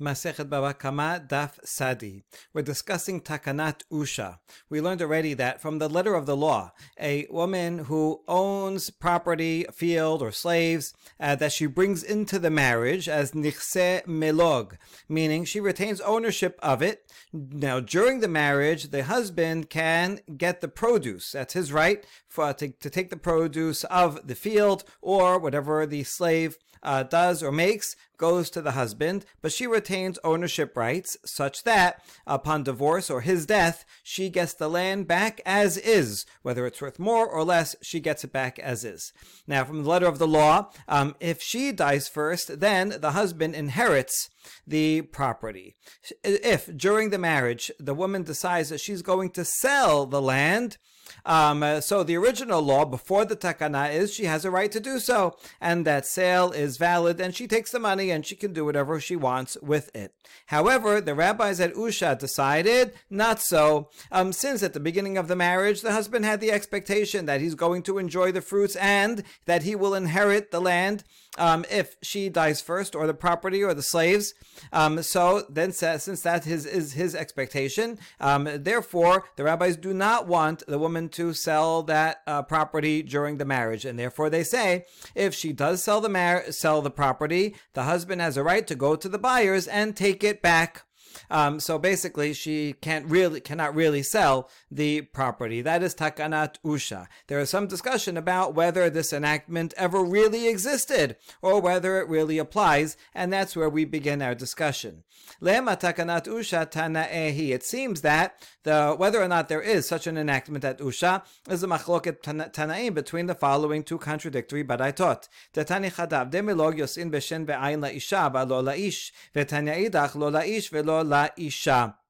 Masechet Baba Kama Daf Tzadi. We're discussing Takanat Usha. We learned already that from the letter of the law, a woman who owns property, field, or slaves uh, that she brings into the marriage as Nichse Melog, meaning she retains ownership of it. Now, during the marriage, the husband can get the produce. That's his right for, to, to take the produce of the field or whatever the slave uh, does or makes goes to the husband, but she retains ownership rights such that upon divorce or his death, she gets the land back as is. Whether it's worth more or less, she gets it back as is. Now, from the letter of the law, um, if she dies first, then the husband inherits the property. If during the marriage the woman decides that she's going to sell the land, um, uh, so the original law before the takana is she has a right to do so, and that sale is valid, and she takes the money and she can do whatever she wants with it. However, the rabbis at Usha decided not so, um, since at the beginning of the marriage the husband had the expectation that he's going to enjoy the fruits and that he will inherit the land um, if she dies first, or the property, or the slaves. Um, so then, since that is, is his expectation, um, therefore the rabbis do not want the woman to sell that uh, property during the marriage, and therefore they say if she does sell the mar- sell the property, the husband has a right to go to the buyers and take it back. Um, so basically, she can't really cannot really sell the property. That is takanat usha. There is some discussion about whether this enactment ever really existed or whether it really applies, and that's where we begin our discussion. Lema takanat usha tanaehi. It seems that the whether or not there is such an enactment at usha is a machloket tanaim between the following two contradictory baraitot. Tetani chadav demilog yosin beshen be'ayin la'isha v'lo la'ish v'tanya idach lo la'ish v'lo la isha.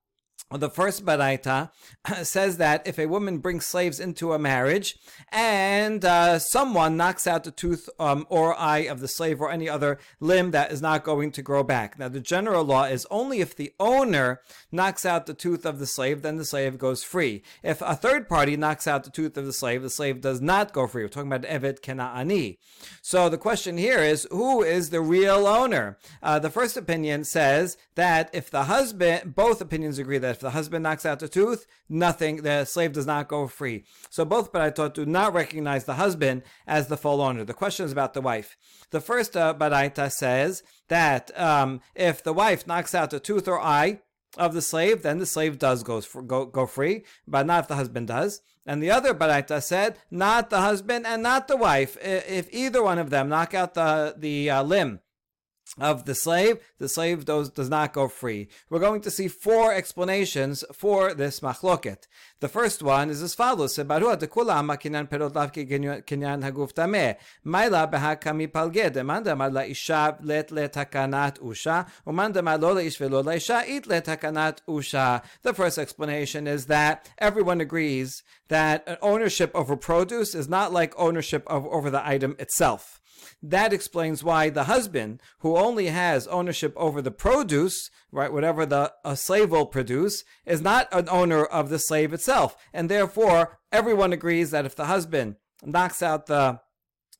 The first baraita says that if a woman brings slaves into a marriage and uh, someone knocks out the tooth um, or eye of the slave or any other limb that is not going to grow back. Now, the general law is only if the owner knocks out the tooth of the slave, then the slave goes free. If a third party knocks out the tooth of the slave, the slave does not go free. We're talking about Evet Kena'ani. So the question here is who is the real owner? Uh, the first opinion says that if the husband, both opinions agree that the husband knocks out the tooth, nothing, the slave does not go free. So both Baraitot do not recognize the husband as the full owner. The question is about the wife. The first uh, Baraita says that um, if the wife knocks out the tooth or eye, of the slave, then the slave does go, go, go free, but not if the husband does. And the other Baraita said, not the husband and not the wife. If either one of them knock out the, the uh, limb of the slave, the slave does, does not go free. We're going to see four explanations for this machloket. The first one is as follows: Sebaru dekula kinyan perot lavki kinyan haguf tameh. Maila behakami palge demanda mar isha let letakanat usha umanda mar lo leish velo leisha it letakanat usha. The first explanation is that everyone agrees that ownership over produce is not like ownership of over the item itself. That explains why the husband, who only has ownership over the produce, right, whatever the a slave will produce, is not an owner of the slave itself. And therefore, everyone agrees that if the husband knocks out the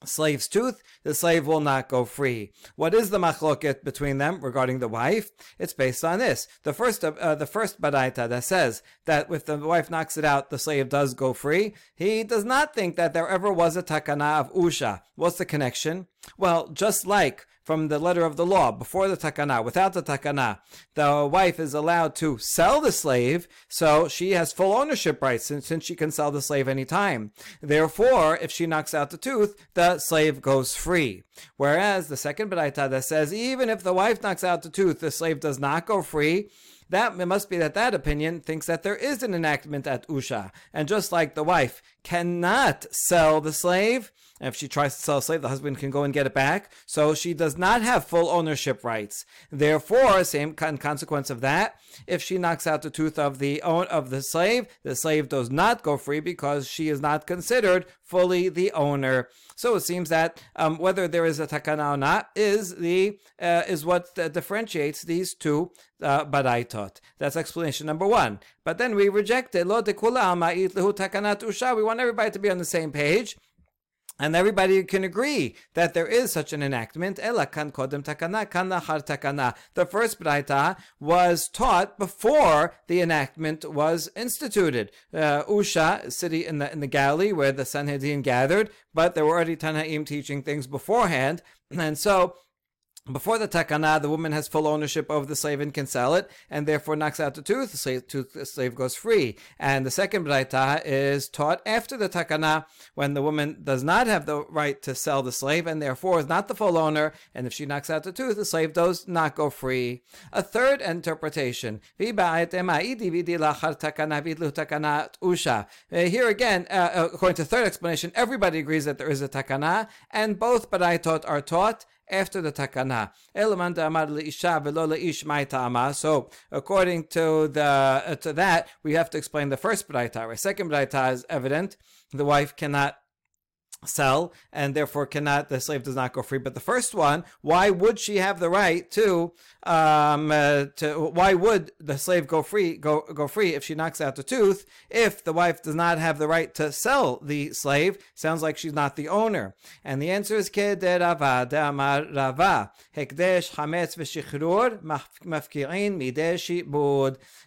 slave's tooth, the slave will not go free. What is the machloket between them regarding the wife? It's based on this. The first, uh, the first baraita that says that if the wife knocks it out, the slave does go free. He does not think that there ever was a takana of usha. What's the connection? Well, just like from the letter of the law before the takana, without the takana, the wife is allowed to sell the slave, so she has full ownership rights since, since she can sell the slave anytime. Therefore, if she knocks out the tooth, the slave goes free. Whereas the second baraita that says even if the wife knocks out the tooth, the slave does not go free. That it must be that that opinion thinks that there is an enactment at Usha, and just like the wife cannot sell the slave, if she tries to sell a slave, the husband can go and get it back. So she does not have full ownership rights. Therefore, same consequence of that, if she knocks out the tooth of the of the slave, the slave does not go free because she is not considered fully the owner. So it seems that um, whether there is a takana or not is the uh, is what uh, differentiates these two uh, baraitot. That's explanation number one. But then we reject it. Lo We want everybody to be on the same page. And everybody can agree that there is such an enactment. Ela kan kodem takana, kan takana. The first braita was taught before the enactment was instituted. Uh, Usha, city in the in the Galilee where the Sanhedrin gathered, but there were already Tanaim teaching things beforehand, and so before the takana, the woman has full ownership of the slave and can sell it, and therefore knocks out the tooth. The slave, tooth, the slave goes free. And the second braita is taught after the takana, when the woman does not have the right to sell the slave, and therefore is not the full owner. And if she knocks out the tooth, the slave does not go free. A third interpretation. Uh, here again, uh, according to third explanation, everybody agrees that there is a takana, and both braitot are taught after the takana. Elamanda Madli Isha Vilola Ishmaita. So, according to the uh, to that, we have to explain the first braita. Right? Second braita is evident. The wife cannot sell and therefore cannot the slave does not go free. But the first one why would she have the right to um, uh, to why would the slave go free go go free if she knocks out the tooth if the wife does not have the right to sell the slave? Sounds like she's not the owner. And the answer is rava amar rava. Hekdesh hametz v'shichrur mafkirin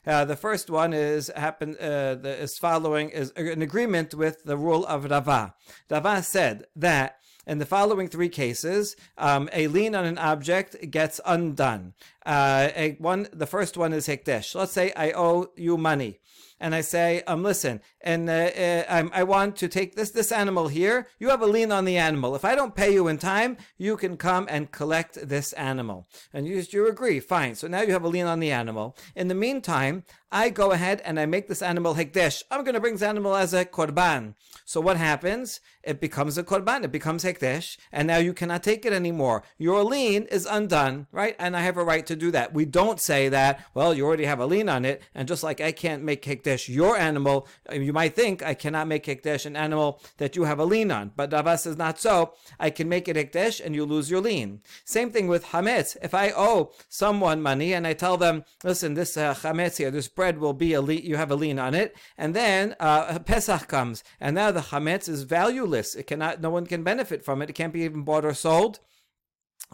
uh, the first one is happen uh, the, is following is an agreement with the rule of rava. Rava said that in the following three cases, um, a lien on an object gets undone. Uh, a, one, the first one is hekdesh. Let's say I owe you money and I say, um, listen, and uh, uh, I want to take this this animal here. You have a lien on the animal. If I don't pay you in time, you can come and collect this animal. And you, you agree, fine. So now you have a lien on the animal. In the meantime, I go ahead and I make this animal hekdesh. I'm going to bring this animal as a korban. So what happens? It becomes a korban. It becomes hekdesh, and now you cannot take it anymore. Your lien is undone, right? And I have a right to do that. We don't say that. Well, you already have a lien on it, and just like I can't make hekdesh your animal, you might think I cannot make hekdesh an animal that you have a lien on. But Davas is not so. I can make it hekdesh, and you lose your lien. Same thing with hametz. If I owe someone money and I tell them, listen, this uh, here, this bread will be a lien, you have a lien on it, and then uh, Pesach comes, and now the chametz is valueless. It cannot, no one can benefit from it. It can't be even bought or sold.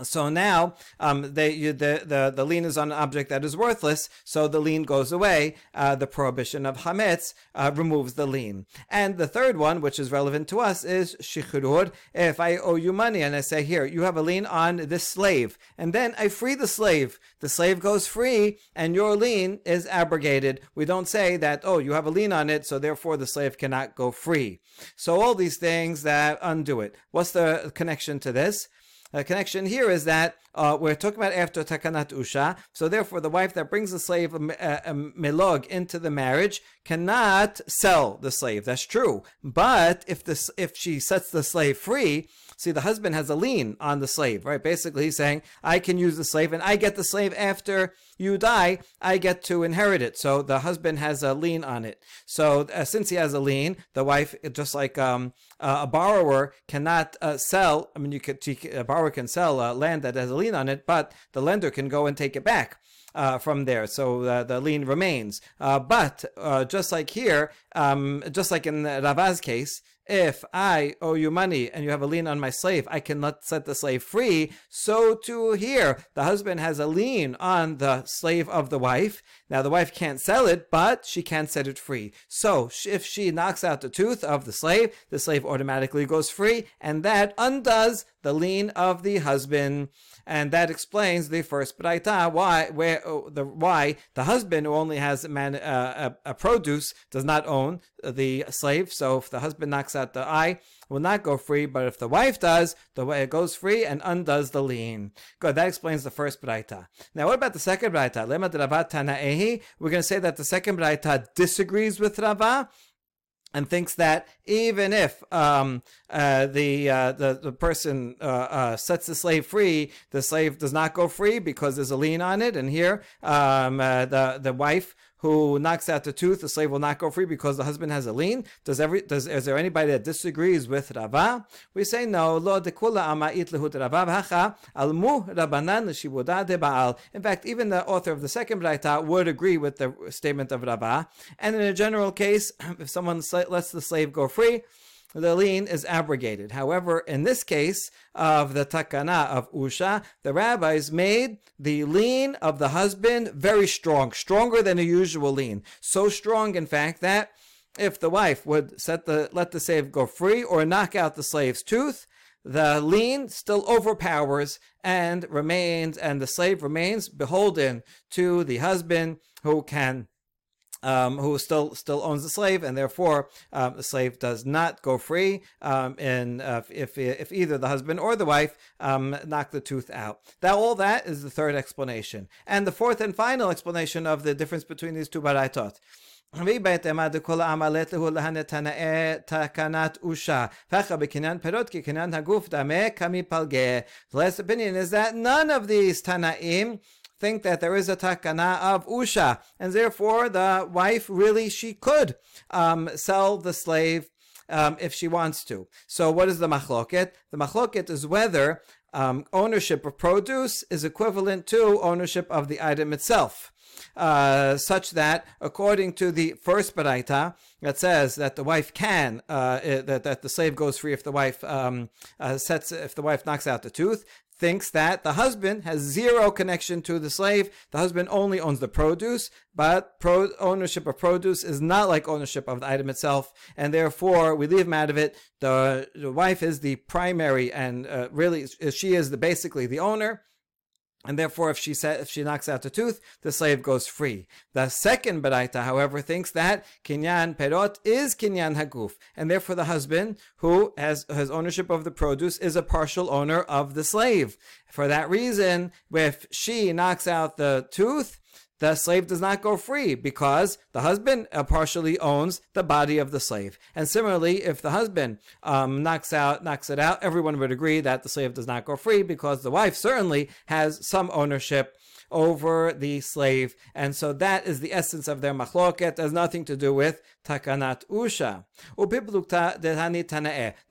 So now um, they, you, the, the, the lien is on an object that is worthless, so the lien goes away. Uh, the prohibition of hametz uh, removes the lien. And the third one, which is relevant to us, is shichrur. If I owe you money and I say, here, you have a lien on this slave, and then I free the slave, the slave goes free, and your lien is abrogated. We don't say that, oh, you have a lien on it, so therefore the slave cannot go free. So all these things that undo it. What's the connection to this? Uh, connection here is that uh, we're talking about after takanat usha. So therefore, the wife that brings the slave a, a, a milog into the marriage cannot sell the slave. That's true. But if this if she sets the slave free, see the husband has a lien on the slave, right? Basically, he's saying I can use the slave and I get the slave after you die. I get to inherit it. So the husband has a lien on it. So uh, since he has a lien, the wife, just like um, uh, a borrower, cannot uh, sell. I mean, you could a borrower can sell uh, land that has a lien on it, but the lender can go and take it back uh, from there. So uh, the lien remains. Uh, but uh, just like here, um, just like in Rava's case, if I owe you money and you have a lien on my slave, I can let set the slave free. So too here, the husband has a lien on the slave of the wife. Now the wife can't sell it, but she can set it free. So if she knocks out the tooth of the slave, the slave automatically goes free, and that undoes the lien of the husband and that explains the first braita why where uh, the why the husband who only has man, uh, a, a, produce does not own the slave. So if the husband knocks out the eye, will not go free, but if the wife does, the way it goes free and undoes the lien. Good. That explains the first braita. Now, what about the second braita? Lema. We're going to say that the second braita disagrees with Rava and thinks that even if um, uh, the, uh, the the person uh, uh, sets the slave free, the slave does not go free because there's a lien on it. And here, um, uh, the the wife who knocks out the tooth, the slave will not go free because the husband has a lien. Does every does is there anybody that disagrees with Rava? We say no. Lo dekula amait lehut Rava v'hacha almu rabanan l'shibuda de baal. In fact, even the author of the second Braita would agree with the statement of Rava. And in a general case, if someone lets the slave go free, the lien is abrogated. However, in this case of the takana of Usha, the rabbis made the lien of the husband very strong, stronger than a usual lien. So strong, in fact, that if the wife would set the let the slave go free or knock out the slave's tooth, the lien still overpowers and remains, and the slave remains beholden to the husband who can um, who still still owns the slave, and therefore um, the slave does not go free um, in, uh, if if either the husband or the wife um, knock the tooth out. That all that is the third explanation, and the fourth and final explanation of the difference between these two baraitot. דכל העמלת להו להנתנאי תקנת אושה, פחה בקניין פירות כקניין הגוף דמה כמפלגה. The last opinion is that none of these Tanaim think that there is a takana of usha, and therefore the wife really she could um, sell the slave um, if she wants to. So what is the machloket? The machloket is whether um, ownership of produce is equivalent to ownership of the item itself. Uh, such that, according to the first baraita, that says that the wife can uh, that that the slave goes free if the wife um, uh, sets if the wife knocks out the tooth thinks that the husband has zero connection to the slave. The husband only owns the produce, but pro- ownership of produce is not like ownership of the item itself, and therefore we leave him out of it. The, the wife is the primary, and uh, really she is the basically the owner. And therefore, if she sa- if she knocks out the tooth, the slave goes free. The second baraita, however, thinks that kinyan perot is kinyan haguf, and therefore the husband who has has ownership of the produce is a partial owner of the slave. For that reason, if she knocks out the tooth, the slave does not go free because the husband uh, partially owns the body of the slave. And similarly, if the husband um, knocks out knocks it out, everyone would agree that the slave does not go free because the wife certainly has some ownership over the slave. And so that is the essence of their machloket. It Has nothing to do with takanat usha.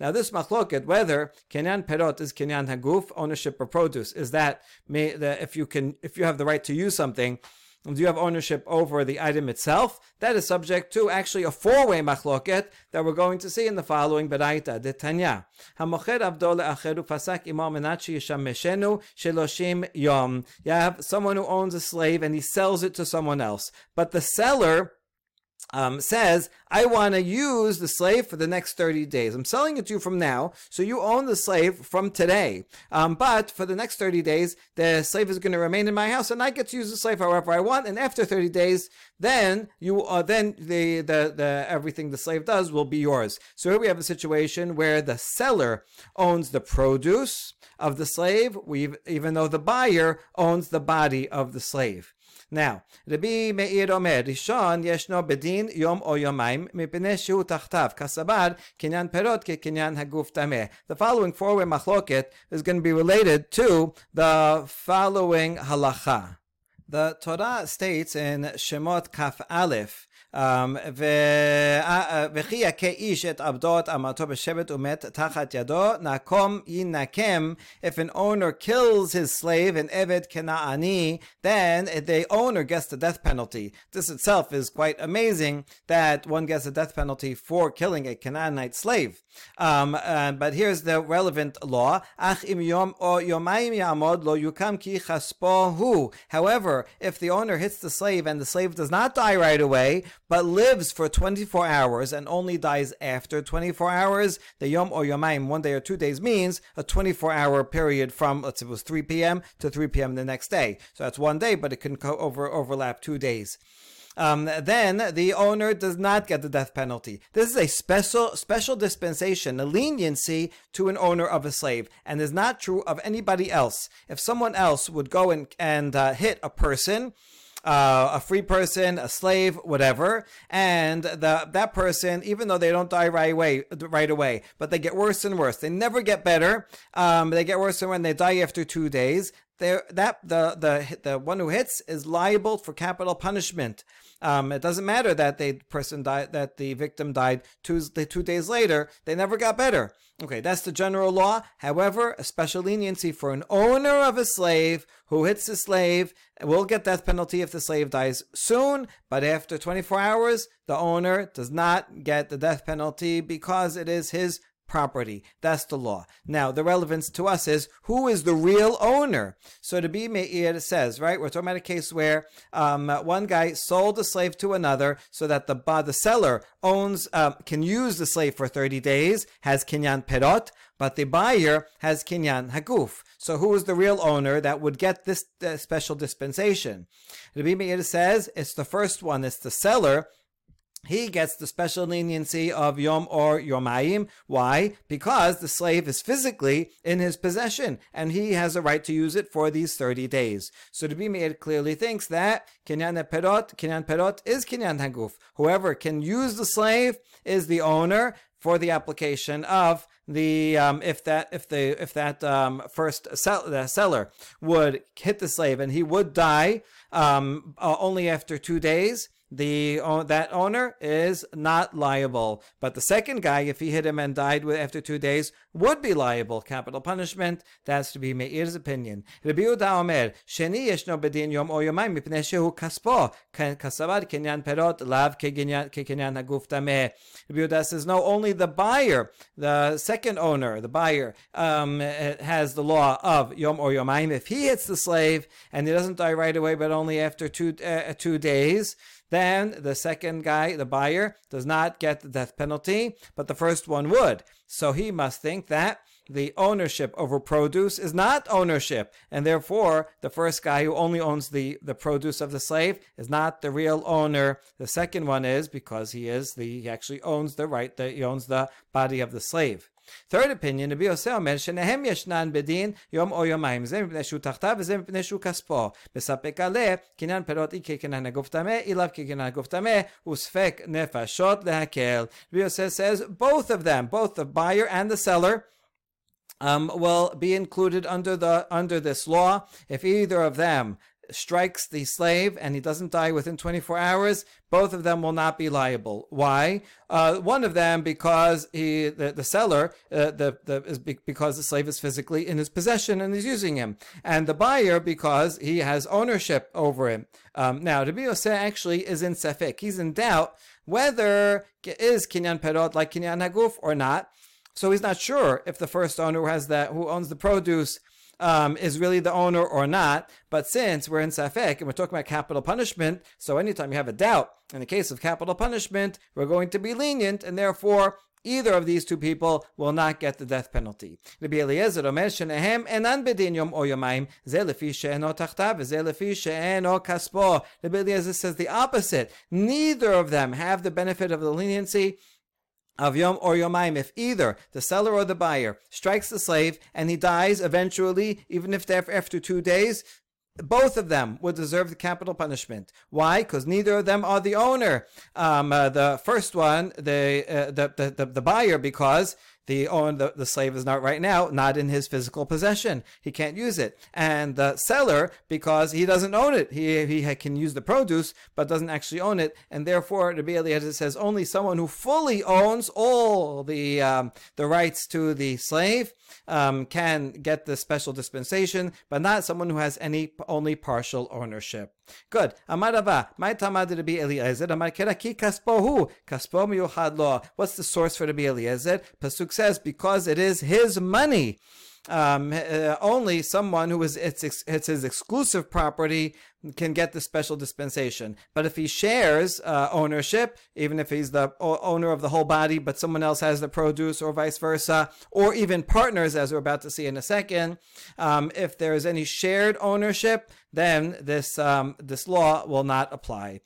Now this machloket, whether kinyan perot is kinyan haguf, ownership of produce, is that if you can, if you have the right to use something, do you have ownership over the item itself? That is subject to actually a four-way machloket that we're going to see in the following beraita. Detanya. Hamocher avdo le'acheru fasak imam menachi yishameshenu sheloshim yom. You have someone who owns a slave and he sells it to someone else. But the seller um, says, I want to use the slave for the next 30 days. I'm selling it to you from now, so you own the slave from today. Um, but for the next 30 days, the slave is going to remain in my house, and I get to use the slave however I want. And after 30 days, then you uh, then the, the the everything the slave does will be yours. So here we have a situation where the seller owns the produce of the slave, even though the buyer owns the body of the slave. Now, Rabbi Meir Omer, Rishon yeshno bedin yom o yomaim mipnei tachtav kasabar kinyan perot ke kinyan haguf tameh. The following four-way machloket is going to be related to the following halacha. The Torah states in Shemot Kaf Aleph וכי יכה איש את עבדו את אמתו בשבט ומת תחת ידו, נקום ינקם. If an owner kills his slave, an Eved Kena'ani, then the owner gets the death penalty. This itself is quite amazing that one gets a death penalty for killing a Canaanite slave. Um, uh, but here's the relevant law. However, if the owner hits the slave and the slave does not die right away, but lives for 24 hours and only dies after 24 hours, the Yom or Yomaim, one day or two days, means a 24 hour period from, let's say it was 3 p.m. to 3 p.m. the next day. So that's one day, but it can co- over, overlap two days. Um, then the owner does not get the death penalty. This is a special special dispensation, a leniency to an owner of a slave, and is not true of anybody else. If someone else would go and and uh, hit a person uh, a free person, a slave, whatever, and the that person, even though they don't die right away, right away, but they get worse and worse. They never get better. Um, they get worse, and when they die after two days, that the the the one who hits is liable for capital punishment. Um, it doesn't matter that the person died, that the victim died two, two days later. They never got better. Okay, that's the general law. However, a special leniency for an owner of a slave who hits the slave will get death penalty if the slave dies soon, but after 24 hours, the owner does not get the death penalty because it is his property. That's the law. Now, the relevance to us is who is the real owner? So Rebbe Meir says, right, we're talking about a case where um, one guy sold a slave to another so that the, uh, the seller owns, um, can use the slave for 30 days, has kinyan perot, but the buyer has kinyan haguf. So who is the real owner that would get this uh, special dispensation? Rabbi Meir says it's the first one, it's the seller he gets the special leniency of Yom or Yomayim. Why? Because the slave is physically in his possession and he has a right to use it for these 30 days. So Rebbe Meir clearly thinks that Kinyan Perot, Kinyan Perot is Kinyan Haguf. Whoever can use the slave is the owner for the application of the um, if that if the if that um, first sell, the seller would hit the slave and he would die um, uh, only after two days the that owner is not liable. But the second guy, if he hit him and died after two days, would be liable. Capital punishment. That's Rebbe Meir's opinion. Rabbi Yehuda Omer, Sheni yeshno bedin yom o yomayim mipnei shehu kaspo kasavar kinyan perot lav kinyan haguf tameh. Rabbi Yehuda says no, only the buyer, the second owner, the buyer, um, has the law of yom or yomayim. If he hits the slave and he doesn't die right away, but only after two uh, two days then the second guy, the buyer, does not get the death penalty, but the first one would. So he must think that the ownership over produce is not ownership, and therefore the first guy who only owns the, the produce of the slave is not the real owner. The second one is because he is the he actually owns the right that he owns the body of the slave Third opinion, Rabbi Yosef אומר שניהם ישנן בדין יום או יומיים, זה מפני שהוא תחתיו וזה מפני שהוא כספו. מספק עליה קניין פירות אי כקניין הגוף טמא, אילאו כקניין הגוף טמא, וספק נפשות להקל. Rabbi Yosef says both of them, both the buyer and the seller, um, will be included under the under this law if either of them strikes the slave and he doesn't die within 24 hours, both of them will not be liable. Why? Uh, one of them because he, the, the seller, uh, the, the, is because the slave is physically in his possession and is using him, and the buyer because he has ownership over him. Um, now, Rabbi Yosef actually is in sefik. He's in doubt whether is kinyan perot like kinyan haguf or not. So he's not sure if the first owner who has that, who owns the produce, um, is really the owner or not. But since we're in Safek and we're talking about capital punishment, so anytime you have a doubt, in the case of capital punishment, we're going to be lenient, and therefore either of these two people will not get the death penalty. Rabbi Eliezer Omer shenehem enan bedin yom o yomayim ze lefi she'eno tachtav ze lefi she'eno kaspo. Rabbi Eliezer says the opposite. Neither of them have the benefit of the leniency of Yom or Yomaim, if either the seller or the buyer strikes the slave and he dies eventually, even if after two days, both of them would deserve the capital punishment. Why? Because neither of them are the owner. Um, uh, the first one, the, uh, the, the, the, the buyer, because the own the, the slave is not right now not in his physical possession he can't use it and the seller because he doesn't own it he he can use the produce but doesn't actually own it and therefore the Eliezer says only someone who fully owns all the um, the rights to the slave um, can get the special dispensation but not someone who has any only partial ownership Good. Amar Rava, my tamad Rabbi Amar. What's the source for Rabbi Eliezer? Pasuk says, because it is his money. Um, uh, only someone who is it's, it's his exclusive property can get the special dispensation. But if he shares uh, ownership, even if he's the owner of the whole body, but someone else has the produce, or vice versa, or even partners, as we're about to see in a second, um, if there is any shared ownership, then this um, this law will not apply.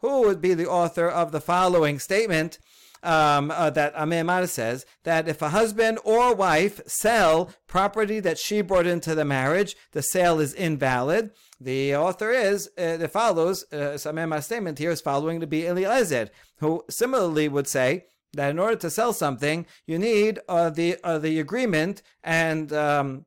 Who would be the author of the following statement? Um, uh, that Amemar says that if a husband or wife sell property that she brought into the marriage, the sale is invalid. The author is, uh, it follows, uh, Samemar's statement here is following Rebbe Eliezer, who similarly would say that in order to sell something, you need uh, the uh, the agreement and um,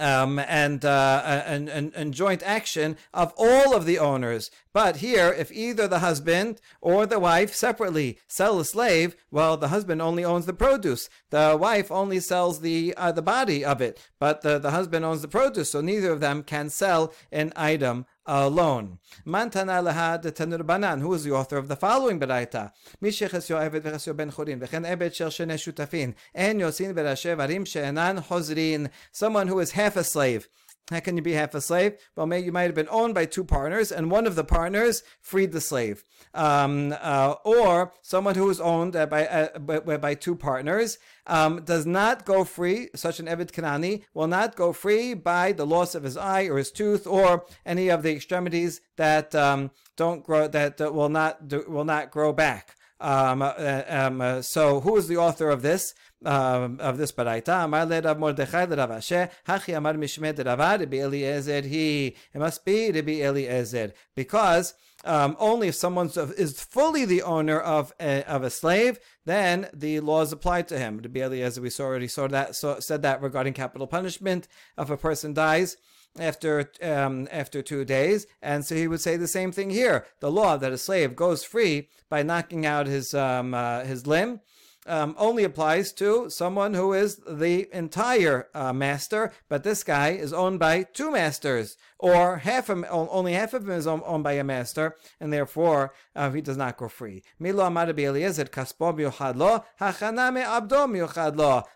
um, and, uh, and, and, and joint action of all of the owners. But here, if either the husband or the wife separately sell a slave, well, the husband only owns the produce. The wife only sells the uh, the body of it, but the, the husband owns the produce, so neither of them can sell an item alone. Mantana leha de Tanur Banan, who is the author of the following beraita. Misheches yo evet v'chesyo ben chorin, v'chen evet shel shene shutafin, en yosin v'rashe varim she'enan hozrin. Someone who is half a slave. How can you be half a slave? Well, you might have been owned by two partners, and one of the partners freed the slave, um, uh, or someone who is owned uh, by, uh, by, by two partners um, does not go free. Such an Evid Kanani will not go free by the loss of his eye or his tooth or any of the extremities that um, don't grow that will not do, will not grow back. Um, uh, um, uh, so, who is the author of this? Um, of this baraita. Amar le Rav Mordechai le Rav Ashi, Hachi Amar Mishmed Rava Rabbi Eliezer he. It must be Rabbi Eliezer because um, only if someone is fully the owner of a, of a slave, then the laws apply to him. Rabbi Eliezer, we saw already saw that so, said that regarding capital punishment if a person dies after um, after two days, and so he would say the same thing here. The law that a slave goes free by knocking out his um, uh, his limb um, only applies to someone who is the entire uh, master, but this guy is owned by two masters, or half only half of him is owned, by a master, and therefore uh, he does not go free.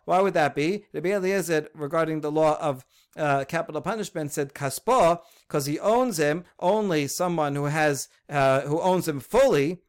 Why would that be? Rabbi Eliezer, regarding the law of uh, capital punishment, said kaspo because he owns him only someone who has uh, who owns him fully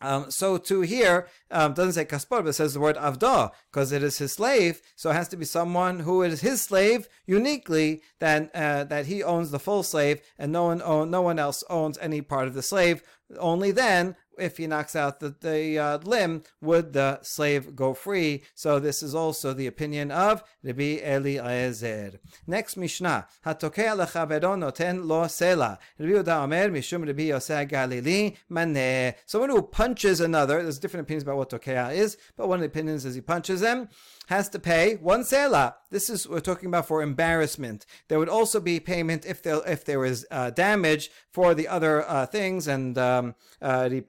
um, so to here um, doesn't say kaspar, but says the word avda because it is his slave. So it has to be someone who is his slave uniquely that uh, that he owns the full slave, and no one own, no one else owns any part of the slave. Only then if he knocks out the, the uh, limb, would the slave go free? So this is also the opinion of Rabbi Eliezer. Next Mishnah, Hatokea lechavero noten lo sela. Rabbi Yehuda Omer mishum Rabbi Yosef Galili maneh. Someone who punches another. There's different opinions about what tokea is, but one of the opinions is he punches them has to pay one sela. This is we're talking about for embarrassment. There would also be payment if there if there was uh, damage for the other uh, things and um, uh, and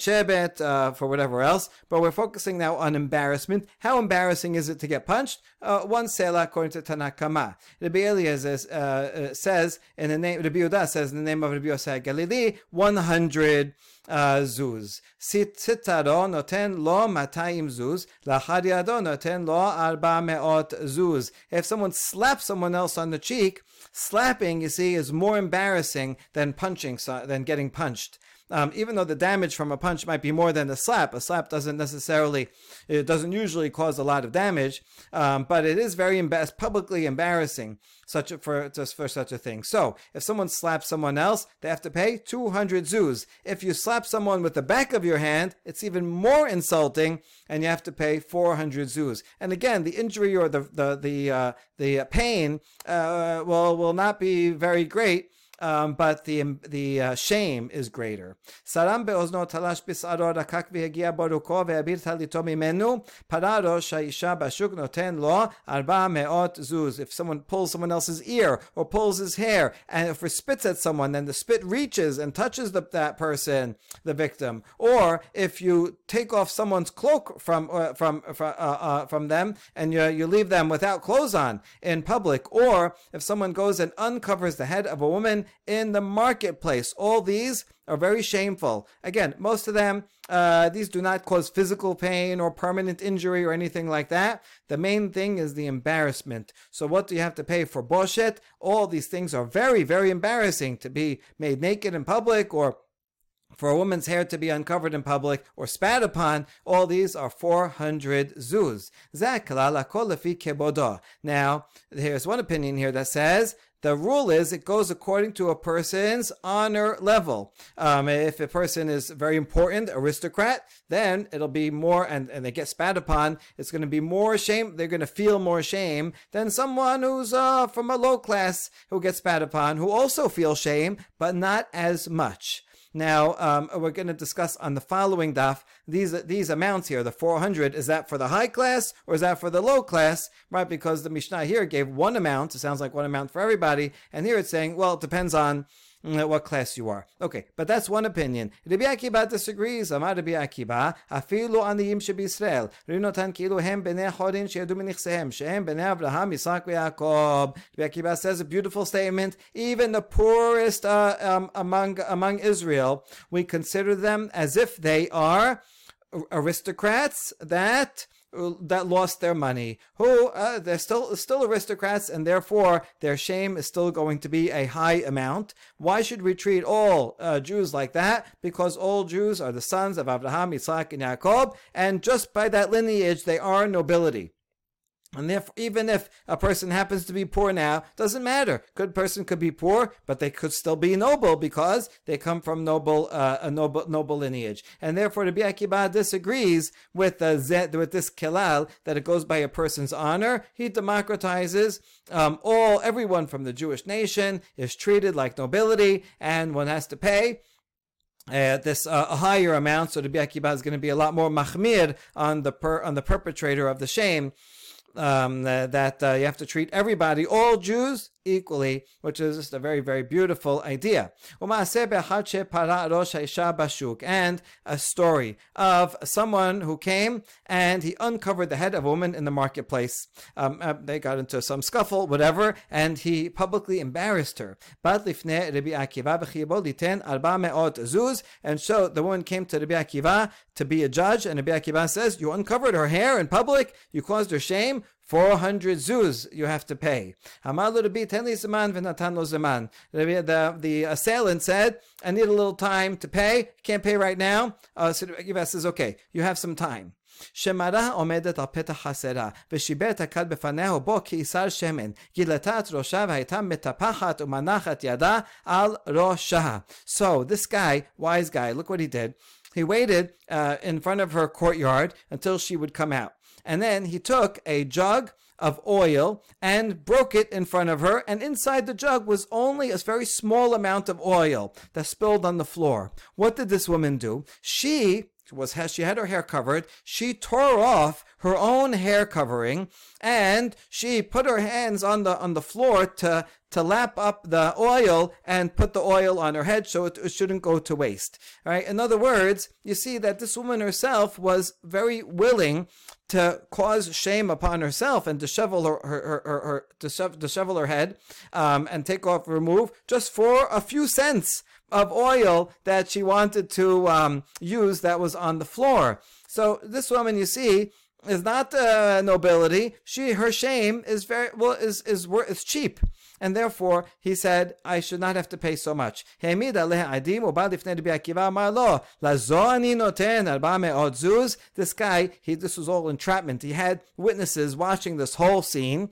shebet uh, for whatever else. But we're focusing now on embarrassment. How embarrassing is it to get punched? Uh, one sela according to Tanna Kamma. Rabbi Eliezer uh, uh, says in the name Rabbi Yehuda says in the name of Rabbi Yosef Galili one hundred zuz. Sitaro noten lo matayim zuz, lahad yado noten lo arba meot zuz. If someone slaps someone else on the cheek, slapping, you see, is more embarrassing than punching, than getting punched. Um, even though the damage from a punch might be more than a slap, a slap doesn't necessarily, it doesn't usually cause a lot of damage, um, but it is very publicly embarrassing such a, for just for such a thing. So if someone slaps someone else, they have to pay 200 zuz. If you slap someone with the back of your hand, it's even more insulting, and you have to pay 400 zuz. And again, the injury or the the the uh, the pain uh, will not be very great um, but the the uh, shame is greater. Saram be'ozno talash rakak ve'abir talito mimenu pararo sha'isha bashuk noten lo arba me'ot zuz. If someone pulls someone else's ear or pulls his hair, and if it spits at someone, then the spit reaches and touches the, that person, the victim. Or if you take off someone's cloak from uh, from from, uh, uh, from them and you, you leave them without clothes on in public, or if someone goes and uncovers the head of a woman in the marketplace. All these are very shameful. Again, most of them, uh, these do not cause physical pain or permanent injury or anything like that. The main thing is the embarrassment. So, what do you have to pay for boshet? All these things are very, very embarrassing to be made naked in public or for a woman's hair to be uncovered in public or spat upon, all these are 400 zuz. Now, there's one opinion here that says the rule is it goes according to a person's honor level. Um, if a person is very important, aristocrat, then it'll be more, and, and they get spat upon, it's going to be more shame, they're going to feel more shame than someone who's uh, from a low class who gets spat upon, who also feels shame, but not as much. Now, um, we're going to discuss on the following daf these these amounts here. The 400 is that for the high class or is that for the low class? Right? Because the Mishnah here gave one amount. It sounds like one amount for everybody, and here it's saying, well, it depends on what class you are. Okay, but that's one opinion. Rabbi Akiba disagrees. Amar Rabbi Akiba, afilu aniyim shebisrael. Rinotan kilu hem bnei chorin she'edu minichsehem, shehem bnei Avraham, Yitzhak, Yaakov. Rabbi Akiba says a beautiful statement. Even the poorest uh, um, among among Israel, we consider them as if they are aristocrats that that lost their money, who uh, they're still still aristocrats, and therefore their shame is still going to be a high amount. Why should we treat all uh, Jews like that? Because all Jews are the sons of Abraham, Isaac, and Jacob, and just by that lineage, they are nobility. And therefore, even if a person happens to be poor now, doesn't matter. Good person could be poor, but they could still be noble because they come from noble, uh, a noble, noble lineage. And therefore, Rabbi Akiba disagrees with uh, with this kelal that it goes by a person's honor. He democratizes um, all, everyone from the Jewish nation is treated like nobility, and one has to pay. Uh, this uh, a higher amount, so Rabbi Akiba is going to be a lot more machmir on the per, on the perpetrator of the shame um, that uh, you have to treat everybody, all Jews, equally, which is just a very, very beautiful idea. And a story of someone who came and he uncovered the head of a woman in the marketplace. Um, uh, they got into some scuffle, whatever, and he publicly embarrassed her. And so the woman came to Rabbi Akiva to be a judge, and Rabbi Akiva says, You uncovered her hair in public, you caused her shame, 400 zuz you have to pay. The, the, the assailant said, I need a little time to pay. Can't pay right now. Uh, so Giva says, okay, you have some time. שמרה עומדת על פתח חסרה, ושיבר את הכד בפניה בו קיסר שמן. גילתה את ראשה והייתה מטפחת ומנחת ידה על ראשה. So, this guy, wise guy, look what he did. He waited uh, in front of her courtyard until she would come out. And then he took a jug of oil and broke it in front of her. And inside the jug was only a very small amount of oil that spilled on the floor. What did this woman do? She was she had her hair covered. She tore off her own hair covering and she put her hands on the on the floor to to lap up the oil and put the oil on her head so it, shouldn't go to waste. Right? In other words, you see that this woman herself was very willing to cause shame upon herself and dishevel her, her, her, her dishevel her head um, and take off, remove just for a few cents of oil that she wanted to um, use that was on the floor. So this woman, you see, is not uh, nobility. She, her shame is very well is is is cheap, and therefore he said, I should not have to pay so much. This guy, he this was all entrapment. He had witnesses watching this whole scene.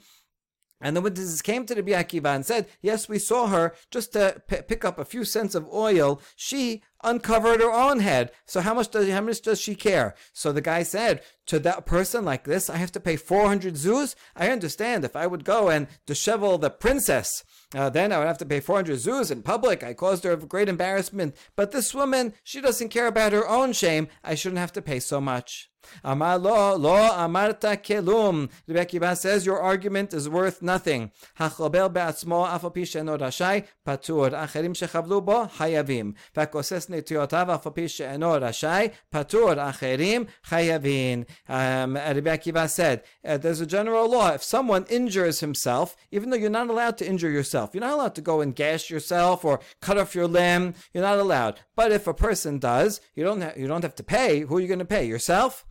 And the witnesses came to the Akiva and said, Yes, we saw her just to p- pick up a few cents of oil. She uncovered her own head. So how much does how much does she care? So the guy said, to that person like this, I have to pay 400 zuz. I understand if I would go and dishevel the princess, uh, then I would have to pay 400 zuz in public. I caused her great embarrassment. But this woman, she doesn't care about her own shame. I shouldn't have to pay so much. Amar lo, lo amarta kelum. Rebbe Akiva says your argument is worth nothing. Hachobel be'atzmo afopi she'eno rashai patur. Acherim shechavlu bo hayavim. V'akoses Um, Rebbe Akiva said, uh, there's a general law. If someone injures himself, even though you're not allowed to injure yourself, you're not allowed to go and gash yourself or cut off your limb. You're not allowed. But if a person does, you don't ha- you don't have to pay. Who are you going to pay? Yourself?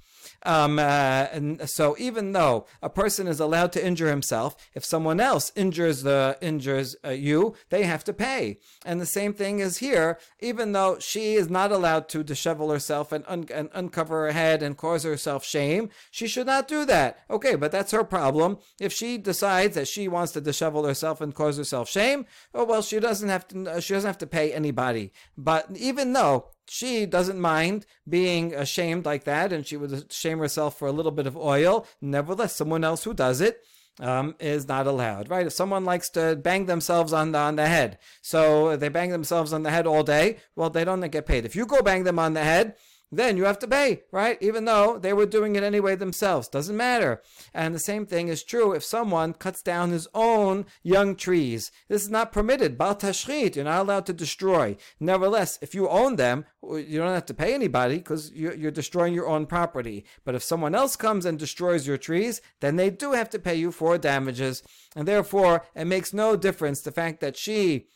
Um, uh, and so even though a person is allowed to injure himself, if someone else injures the injures uh, you, they have to pay. And the same thing is here. Even though she is not allowed to dishevel herself and, un- and uncover her head and cause herself shame, she should not do that. Okay, but that's her problem. If she decides that she wants to dishevel herself and cause herself shame, oh well, she doesn't have to. She doesn't have to pay anybody. But even though she doesn't mind being ashamed like that, and she would shame herself for a little bit of oil. Nevertheless, someone else who does it, um, is not allowed, right? If someone likes to bang themselves on the, on the head, so they bang themselves on the head all day, well, they don't get paid. If you go bang them on the head, then you have to pay, right? Even though they were doing it anyway themselves. Doesn't matter. And the same thing is true if someone cuts down his own young trees. This is not permitted. Bal tashchit, you're not allowed to destroy. Nevertheless, if you own them, you don't have to pay anybody because you're destroying your own property. But if someone else comes and destroys your trees, then they do have to pay you for damages. And therefore, it makes no difference the fact that she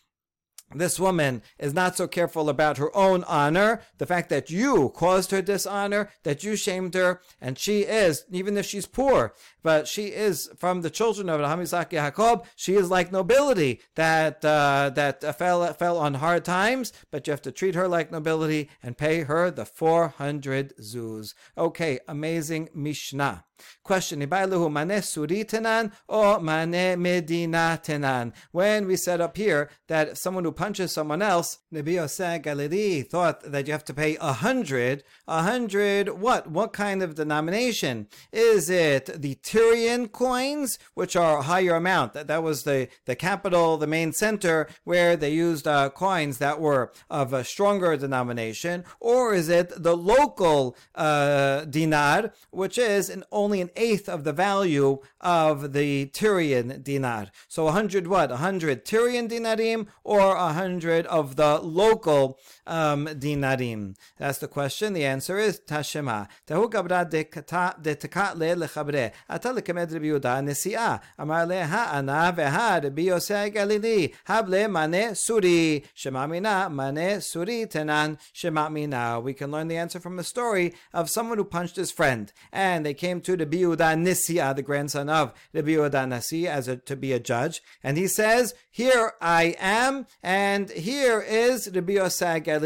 this woman is not so careful about her own honor, the fact that you caused her dishonor, that you shamed her, and she is, even if she's poor, but she is from the children of Hamizak Yaakov, she is like nobility that uh, that fell fell on hard times, but you have to treat her like nobility and pay her the 400 zuz. Okay, amazing Mishnah. Question: Ibailuhu mane suri tenan or mane medina tenan? When we said up here that someone who punches someone else, Rabbi Yosef Galili thought that you have to pay a hundred. A hundred what? What kind of denomination? Is it the Tyrian coins, which are a higher amount? That, that was the, the capital, the main center, where they used uh, coins that were of a stronger denomination? Or is it the local uh, dinar, which is an only only an eighth of the value of the Tyrian dinar. So a hundred what? A hundred Tyrian dinarim or a hundred of the local um, dinarim? That's the question. The answer is Tashema. Tahu gabra de tekat le lechabre. Ata lekemed Rabbi Yehuda nesi'a. Amar le ha'ana veha Rabbi Yosef Galili. Hable mane suri. Shema mina mane suri tenan shema mina. We can learn the answer from a story of someone who punched his friend. And they came to Rabbi Yehuda Nisia, the grandson of Rabbi Yehuda Nasi, as a, to be a judge. And he says, here I am, and here is Rabbi Yosef Galili.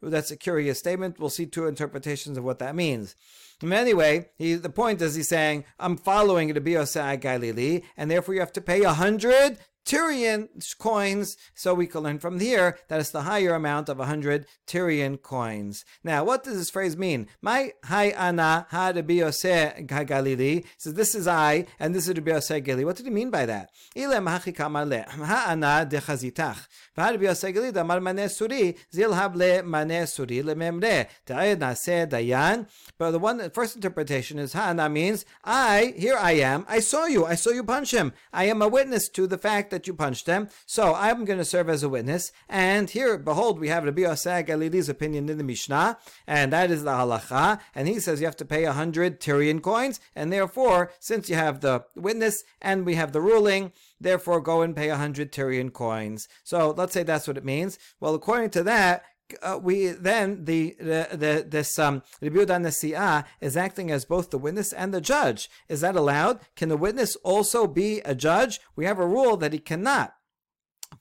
That's a curious statement. We'll see two interpretations of what that means. Anyway, he, the point is he's saying, I'm following Rabbi Yosef Galili, and therefore you have to pay a hundred Tyrian coins, so we can learn from here that it's the higher amount of 100 Tyrian coins. Now, what does this phrase mean? My hi ana ha Rabbi Yosef Galili says this is I and this is Rabbi Yosef Galili. What did he mean by that? Ilem hachikamale ha ana de chazitach. Rabbi Yosef Galili damar mane suri zilhab le mane suri le memre ta'ed nase dayan. But the one first interpretation is ha ana means I here I am. I saw you. I saw you punch him. I am a witness to the fact that you punched them. So I'm going to serve as a witness. And here, behold, we have Rabbi Yosef Galili's opinion in the Mishnah, and that is the halacha. And he says you have to pay a hundred Tyrian coins, and therefore, since you have the witness and we have the ruling, therefore go and pay a hundred Tyrian coins. So let's say that's what it means. Well, according to that, uh, we then the the, the this um Rabbi is acting as both the witness and the judge. Is that allowed? Can the witness also be a judge? We have a rule that he cannot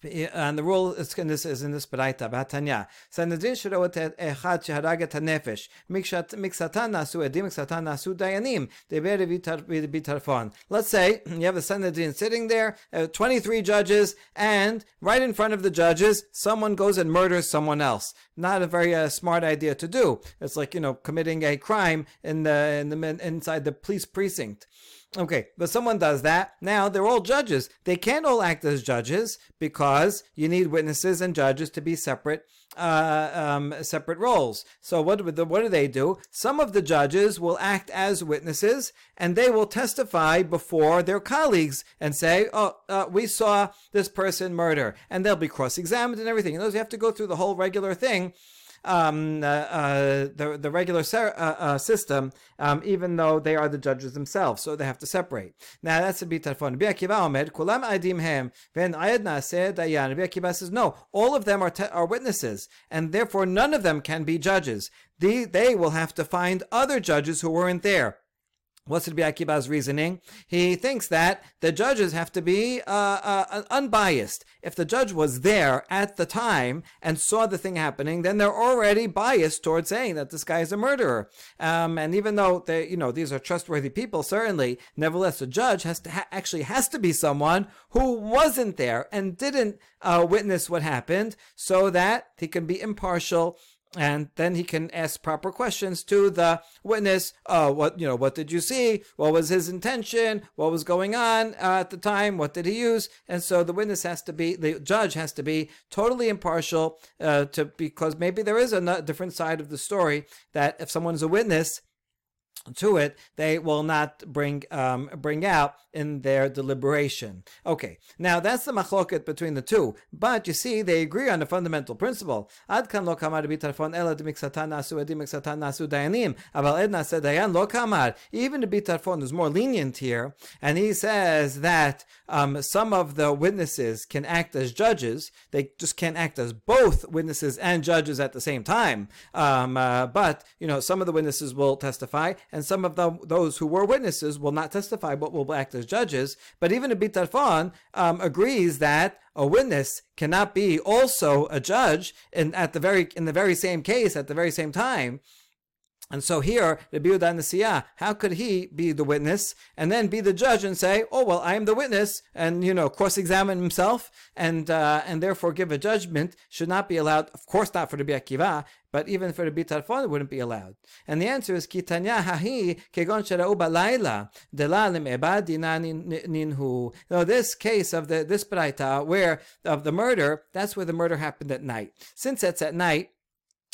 and the rule is in this is in this baraita b'atanya. Sanhedrin shirot echad sheharag et hanefesh miksatan nasu edim miksatan nasu dayanim. Let's say you have a Sanhedrin sitting there, uh, 23 judges, and right in front of the judges, someone goes and murders someone else. Not a very uh, smart idea to do. It's like you know committing a crime in the in the inside the police precinct. Okay, but someone does that. Now they're all judges. They can't all act as judges because you need witnesses and judges to be separate, uh, um, separate roles. So what do, what do they do? Some of the judges will act as witnesses and they will testify before their colleagues and say, "Oh, uh, we saw this person murder," and they'll be cross-examined and everything. And those you have to go through the whole regular thing um, uh, uh, the the regular ser- uh, uh, system, um, even though they are the judges themselves, so they have to separate. Now that's a Rabbi Tarfon. Rabbi Akiva Omed, kulam hem, ven ayed naseh dayan. Rabbi says no, all of them are te- are witnesses, and therefore none of them can be judges. The, they will have to find other judges who weren't there. What's Rabbi Akiva's reasoning? He thinks that the judges have to be uh, uh, unbiased. If the judge was there at the time and saw the thing happening, then they're already biased towards saying that this guy is a murderer. Um, and even though they, you know, these are trustworthy people, certainly, nevertheless, the judge has to ha- actually has to be someone who wasn't there and didn't uh, witness what happened, so that he can be impartial and then he can ask proper questions to the witness. Uh, what you know? What did you see? What was his intention? What was going on uh, at the time? What did he use? And so the witness has to be, the judge has to be totally impartial, uh, to because maybe there is a different side of the story that if someone's a witness to it, they will not bring um, bring out in their deliberation. Okay, now that's the machloket between the two. But you see, they agree on a fundamental principle. Ad kan lo kamar Rabbi Tarfon ela demiksatan nasu edim miksatan nasu dayanim. Aval edna said dayan lo kamar. Even the Rabbi Tarfon is more lenient here, and he says that um, some of the witnesses can act as judges. They just can't act as both witnesses and judges at the same time. Um, uh, but you know, some of the witnesses will testify and some of the, those who were witnesses will not testify but will act as judges. But even a Rabbi Tarfon um, agrees that a witness cannot be also a judge in at the very in the very same case at the very same time. And so here, Rabbi Yehuda Nasiya, how could he be the witness and then be the judge and say, "Oh well, I am the witness," and you know, cross-examine himself and uh, and therefore give a judgment? Should not be allowed. Of course, not for the Akiva, but even for the Rabbi Tarfon, it wouldn't be allowed. And the answer is Kitanya hahi kegon sherau balayla delalim ebadina ninhu. No, this case of the this braita where of the murder, that's where the murder happened at night. Since it's at night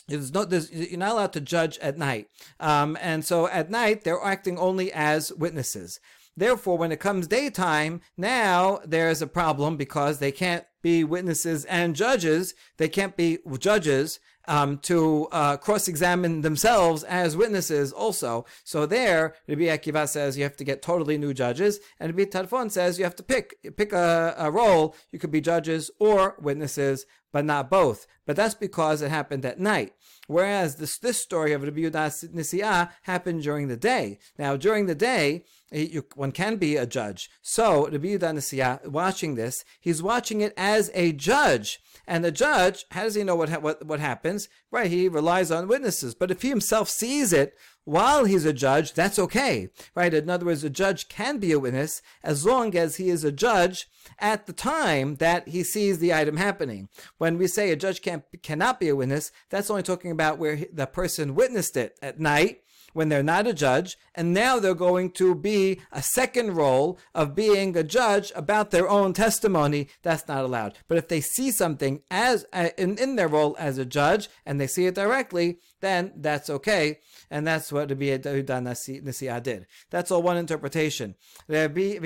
there's no, there's, you're not allowed to judge at night. Um, and so at night, they're acting only as witnesses. Therefore, when it comes daytime, now there's a problem because they can't be witnesses and judges. They can't be judges um, to uh, cross-examine themselves as witnesses also. So there, Rabbi Akiva says you have to get totally new judges, and Rabbi Tarfon says you have to pick pick a, a role. You could be judges or witnesses, but not both. But that's because it happened at night. Whereas this, this story of Rabbi Yudas Nisi'ah happened during the day. Now, during the day, eh, you, one can be a judge. So, Rabbi Yudas Nisi'ah, watching this, he's watching it as a judge. And the judge, how does he know what, what, what happens? Right, he relies on witnesses. But if he himself sees it while he's a judge, that's okay. Right? In other words, a judge can be a witness as long as he is a judge at the time that he sees the item happening. When we say a judge can cannot be a witness, that's only talking about where the person witnessed it at night when they're not a judge, and now they're going to be a second role of being a judge about their own testimony. That's not allowed. But if they see something as uh, in, in their role as a judge and they see it directly, then that's okay. And that's what Rabbi Yehuda Nasi'a did. That's all one interpretation. Rabbi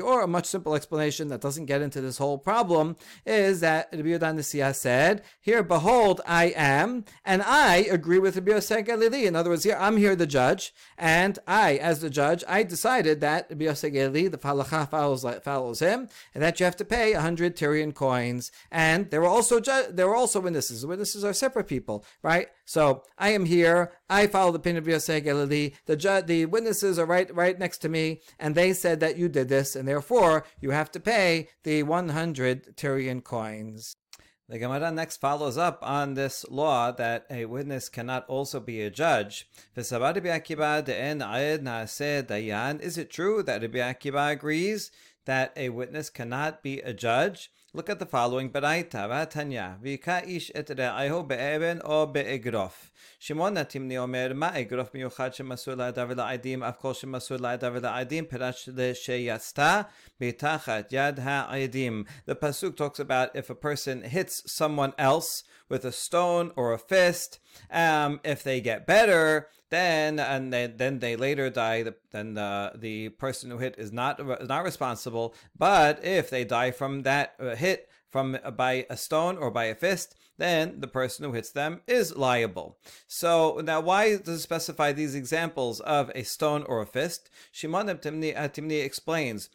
or a much simple explanation that doesn't get into this whole problem is that Rabbi Yehuda Nasi'a said, here, behold, I am, and I agree with Rabbi Yosef Galili. In other words, here, I'm here the judge, and I, as the judge, I decided that Rabbi Yosef Galili, the halacha follows, follows him, and that you have to pay a hundred Tyrian coins. And there were also there were also witnesses. Witnesses are separate people, right? So I am here. I follow the opinion of Galili. The ju- the witnesses are right right next to me, and they said that you did this, and therefore you have to pay the 100 Tyrian coins. The Gemara next follows up on this law that a witness cannot also be a judge. Is it true that Rabbi agrees that a witness cannot be a judge? Look at the following. Baraita, Vatanya, Vika ish et re'ahu be'eben o be'egrof. שמעון נתימני אומר, מה אגרוף מיוחד שמסור לעדה ולעדים, אף כל שמסור לעדה ולעדים, פירש שיצתה מתחת יד העדים. The pasuk talks about if a person hits someone else with a stone or a fist, um, if they get better, then and they, then they later die. Then the the person who hit is not is not responsible. But if they die from that uh, hit from uh, by a stone or by a fist, then the person who hits them is liable. So now, why does it specify these examples of a stone or a fist? Shimon Timni, Timni explains,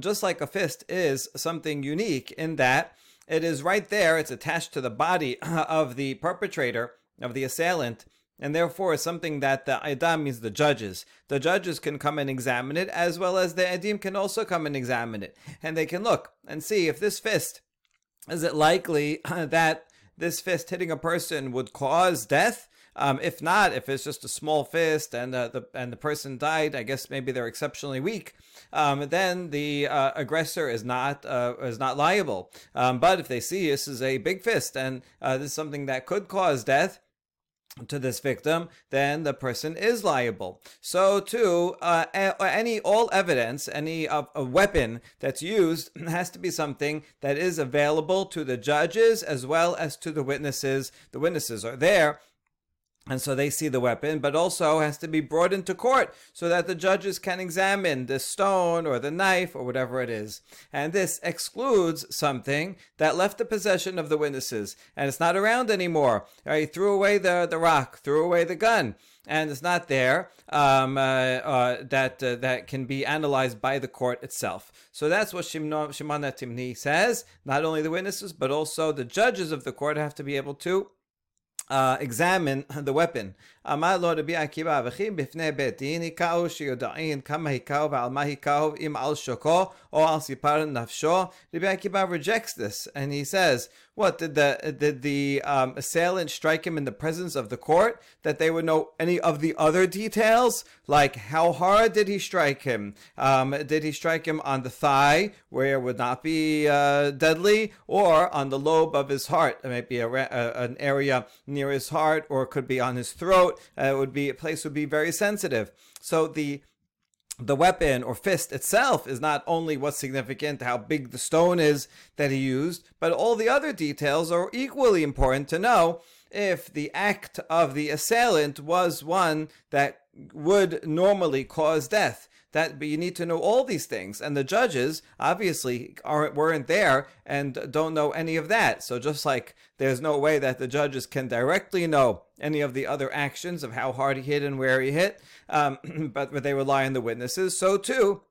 just like a fist is something unique in that it is right there, it's attached to the body of the perpetrator, of the assailant, and therefore something that the Idam means the judges. The judges can come and examine it, as well as the Edim can also come and examine it. And they can look and see if this fist, is it likely that this fist hitting a person would cause death? Um, if not, if it's just a small fist and uh, the and the person died, I guess maybe they're exceptionally weak. Um, then the uh, aggressor is not uh, is not liable. Um, but if they see this is a big fist and uh, this is something that could cause death, to this victim, then the person is liable. So, too, uh, any all evidence, any of a weapon that's used has to be something that is available to the judges as well as to the witnesses. The witnesses are there, and so they see the weapon, but also has to be brought into court so that the judges can examine the stone or the knife or whatever it is. And this excludes something that left the possession of the witnesses and it's not around anymore. Right? Threw away the, the rock, threw away the gun. And it's not there um, uh, uh, that uh, that can be analyzed by the court itself. So that's what Shimon Timni says. Not only the witnesses, but also the judges of the court have to be able to uh, examine the weapon. אמר לו רבי עקיבא, וכי בפני בית דין היכאו שיודעין כמה היכאו ועל מה היכאו, אם על שוקו או על סיפר נפשו. Rabbi Akiva rejects this and he says, what, did the, did the um, assailant strike him in the presence of the court that they would know any of the other details? Like how hard did he strike him? Um, did he strike him on the thigh where it would not be uh, deadly or on the lobe of his heart? It might be a, a, an area near his heart or it could be on his throat uh, would be a place would be very sensitive. So the the weapon or fist itself is not only what's significant, how big the stone is that he used, but all the other details are equally important to know if the act of the assailant was one that would normally cause death that but you need to know all these things. And the judges obviously aren't weren't there and don't know any of that. So just like there's no way that the judges can directly know any of the other actions of how hard he hit and where he hit um, but they rely on the witnesses. So too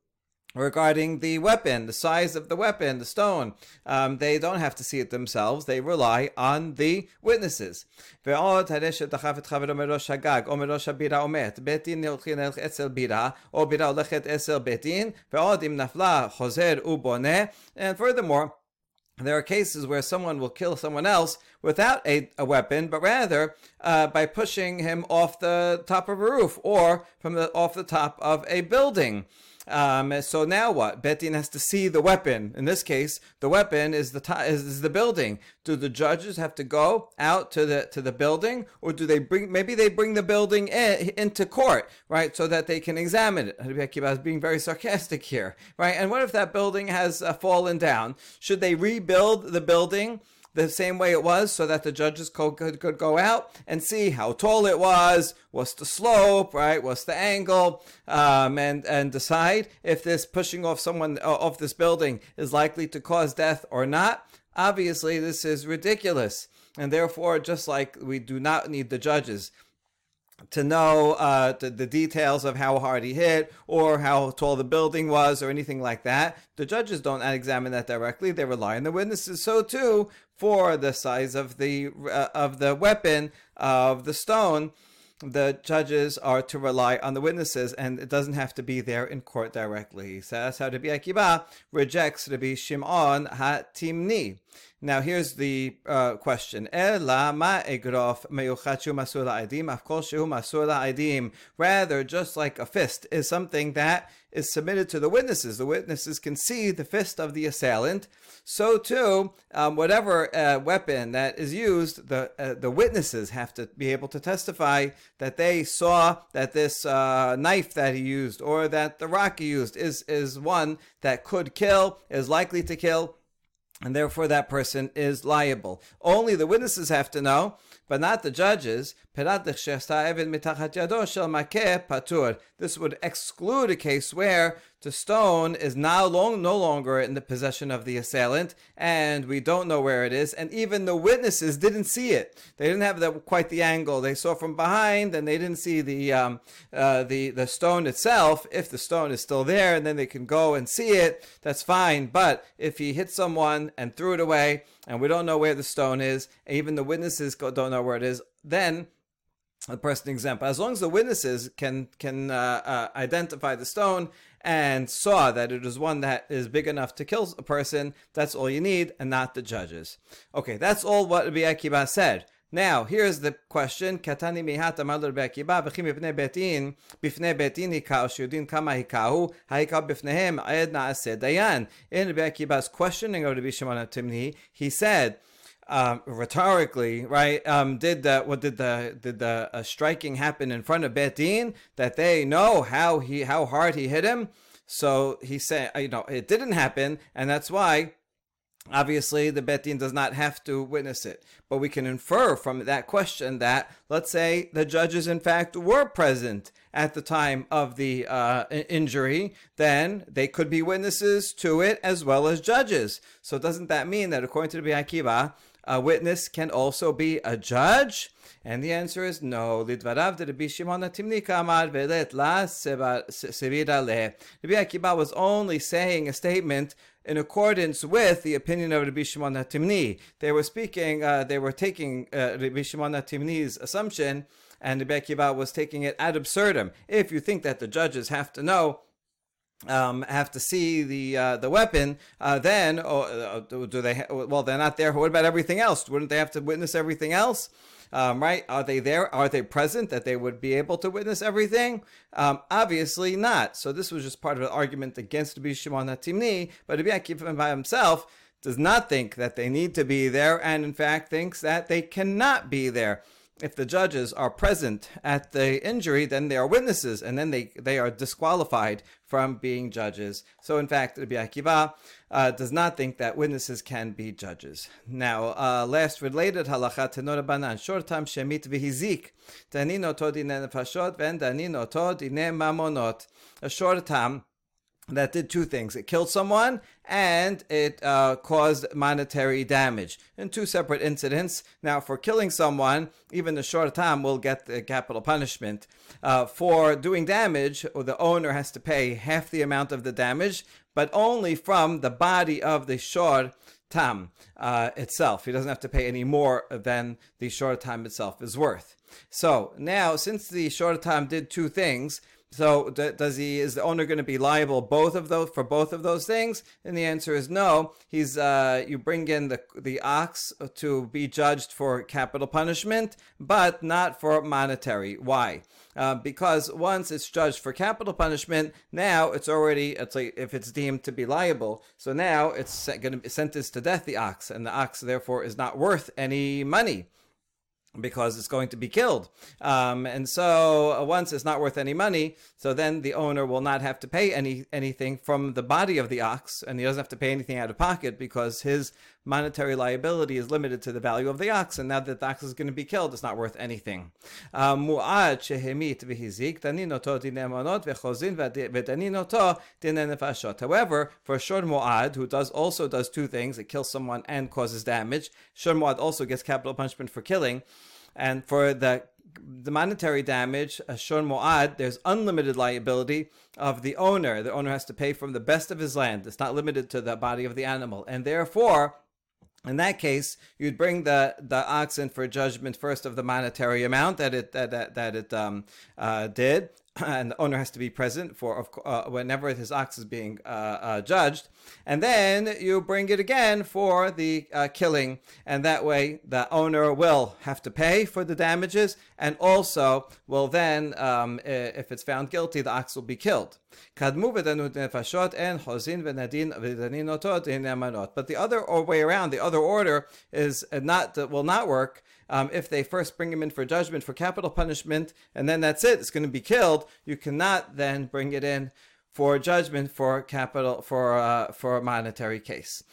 regarding the weapon, the size of the weapon, the stone. Um, they don't have to see it themselves. They rely on the witnesses. ועוד הרי שדחף את חברו מראש הגג או מראש הבירה או מת, בית דין הולכים אצל בירה, או בירה הולכת אצל בית דין, ועוד אם נפלה חוזר ובונה. And furthermore, there are cases where someone will kill someone else without a, a weapon, but rather uh, by pushing him off the top of a roof or from the off the top of a building. Um, so now what? Betin has to see the weapon. In this case, the weapon is the t- is, is, the building. Do the judges have to go out to the to the building, or do they bring? Maybe they bring the building in, into court, right, so that they can examine it. I was being very sarcastic here, right? And what if that building has uh, fallen down? Should they rebuild the building? The same way it was so that the judges could, could, go out and see how tall it was, what's the slope, right? What's the angle, um, and, and decide if this pushing off someone uh, off this building is likely to cause death or not. Obviously, this is ridiculous. And therefore, just like we do not need the judges to know uh, the, the, details of how hard he hit or how tall the building was or anything like that. The judges don't examine that directly; they rely on the witnesses. So too for the size of the uh, of the weapon of the stone. The judges are to rely on the witnesses, and it doesn't have to be there in court directly. So that's how Rabbi Akiva rejects Rabbi Shimon HaTimni. Now here's the uh, question. Rather, just like a fist is something that is submitted to the witnesses. The witnesses can see the fist of the assailant. So too, um, whatever uh, weapon that is used, the uh, the witnesses have to be able to testify that they saw that this uh, knife that he used or that the rock he used is is one that could kill, is likely to kill and therefore that person is liable. Only the witnesses have to know, but not the judges. This would exclude a case where the stone is now long, no longer in the possession of the assailant, and we don't know where it is, and even the witnesses didn't see it. They didn't have the, quite the angle. They saw from behind, and they didn't see the um, uh, the the stone itself. If the stone is still there, and then they can go and see it, that's fine. But if he hit someone and threw it away, and we don't know where the stone is, even the witnesses don't know where it is, then the person example. As long as the witnesses can can uh, uh, identify the stone and saw that it is one that is big enough to kill a person, that's all you need, and not the judges. Okay, that's all what Rabbi said. Now, here's the question. Katani mihat amar Rabbi Akiva v'chim b'fnei betin b'fnei betin hikau shiudin kama hikau ha'ikau b'fnehem ed na'aseh dayan. In Rabbi questioning of Rabbi Shimon Timni, he said, um, rhetorically, right? Um, did the what did the did the uh, striking happen in front of Betin that they know how he how hard he hit him? So he said, you know, it didn't happen, and that's why Obviously, the Betin does not have to witness it, but we can infer from that question that, let's say, the judges in fact were present at the time of the uh, injury, then they could be witnesses to it as well as judges. So, doesn't that mean that, according to the Akiva, a witness can also be a judge? And the answer is no. Lidvarav de Rabbi Akiva was only saying a statement in accordance with the opinion of Rabbi Shimon Timni. They were speaking, uh, they were taking uh, Rabbi Shimon Timni's assumption, and Rabbi Akiva was taking it ad absurdum. If you think that the judges have to know, um, have to see the uh, the weapon, uh, then oh, do they? Ha- well, they're not there. What about everything else? Wouldn't they have to witness everything else? Um, right? Are they there? Are they present that they would be able to witness everything? Um, obviously not. So this was just part of an argument against Rabbi Shimon HaTimni, but Rabbi Akiva by himself does not think that they need to be there, and in fact thinks that they cannot be there if the judges are present at the injury, then they are witnesses, and then they, they are disqualified from being judges. So, in fact, Rabbi Akiva uh, does not think that witnesses can be judges. Now, uh, last related halacha tenor banan shortam shemit v'hizik danino to dine nefashot ven danino to dine mamonot. A shortam that did two things. It killed someone and it uh, caused monetary damage in two separate incidents. Now, for killing someone, even the shor tam will get the capital punishment. Uh, for doing damage, the owner has to pay half the amount of the damage, but only from the body of the shor tam uh, itself. He doesn't have to pay any more than the shor tam itself is worth. So now, since the shor tam did two things, so does he? Is the owner going to be liable both of those for both of those things? And the answer is no. He's uh, you bring in the the ox to be judged for capital punishment, but not for monetary. Why? Uh, because once it's judged for capital punishment, now it's already it's like if it's deemed to be liable. So now it's going to be sentenced to death the ox, and the ox therefore is not worth any money because it's going to be killed. Um, and so uh, once it's not worth any money, so then the owner will not have to pay any anything from the body of the ox, and he doesn't have to pay anything out of pocket because his monetary liability is limited to the value of the ox, and now that the ox is going to be killed, it's not worth anything. However, for shor mu'ad, who does also does two things, it kills someone and causes damage, shor mu'ad also gets capital punishment for killing, and for the the monetary damage, a shor mu'ad, there's unlimited liability of the owner. The owner has to pay from the best of his land. It's not limited to the body of the animal. And therefore, in that case, you'd bring the, the oxen for judgment first of the monetary amount that it that that, that it um, uh, did, and the owner has to be present for uh, whenever his ox is being uh, uh, judged, and then you bring it again for the uh, killing, and that way the owner will have to pay for the damages, and also will then, um, if it's found guilty, the ox will be killed. But the other way around, the other order is not will not work um, if they first bring him in for judgment for capital punishment, and then that's it, it's going to be killed, you cannot then bring it in for judgment for capital for uh, for a monetary case.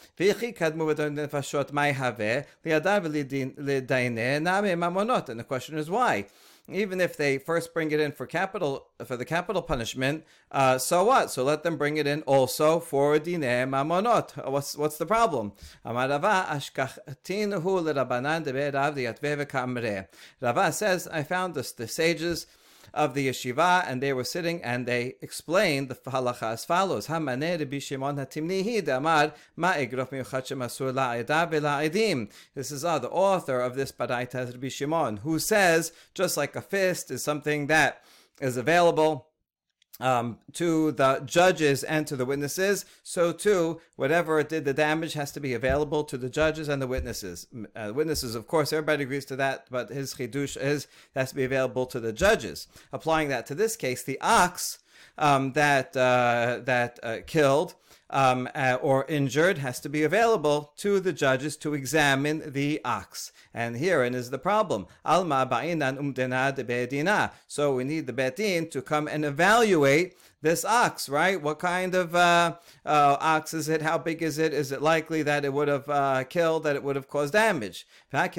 And the question is why? Even if they first bring it in for capital for the capital punishment, uh, so what? So let them bring it in also for dine mamonot. What's what's the problem? Rava says, I found this the sages of the yeshiva, and they were sitting and they explained the halacha as follows: This is uh, the author of this Baraita Rabbi Shimon, who says just like a fist is something that is available um, to the judges and to the witnesses, so too, whatever it did the damage has to be available to the judges and the witnesses. Uh, witnesses, of course, everybody agrees to that, but his chidush is has to be available to the judges. Applying that to this case, the ox um, that uh, that uh, killed um, uh, or injured has to be available to the judges to examine the ox. And herein is the problem. Alma ba'inan umdena de bedina. So we need the betin to come and evaluate this ox, right? What kind of uh, uh, ox is it? How big is it? Is it likely that it would have uh, killed, that it would have caused damage? But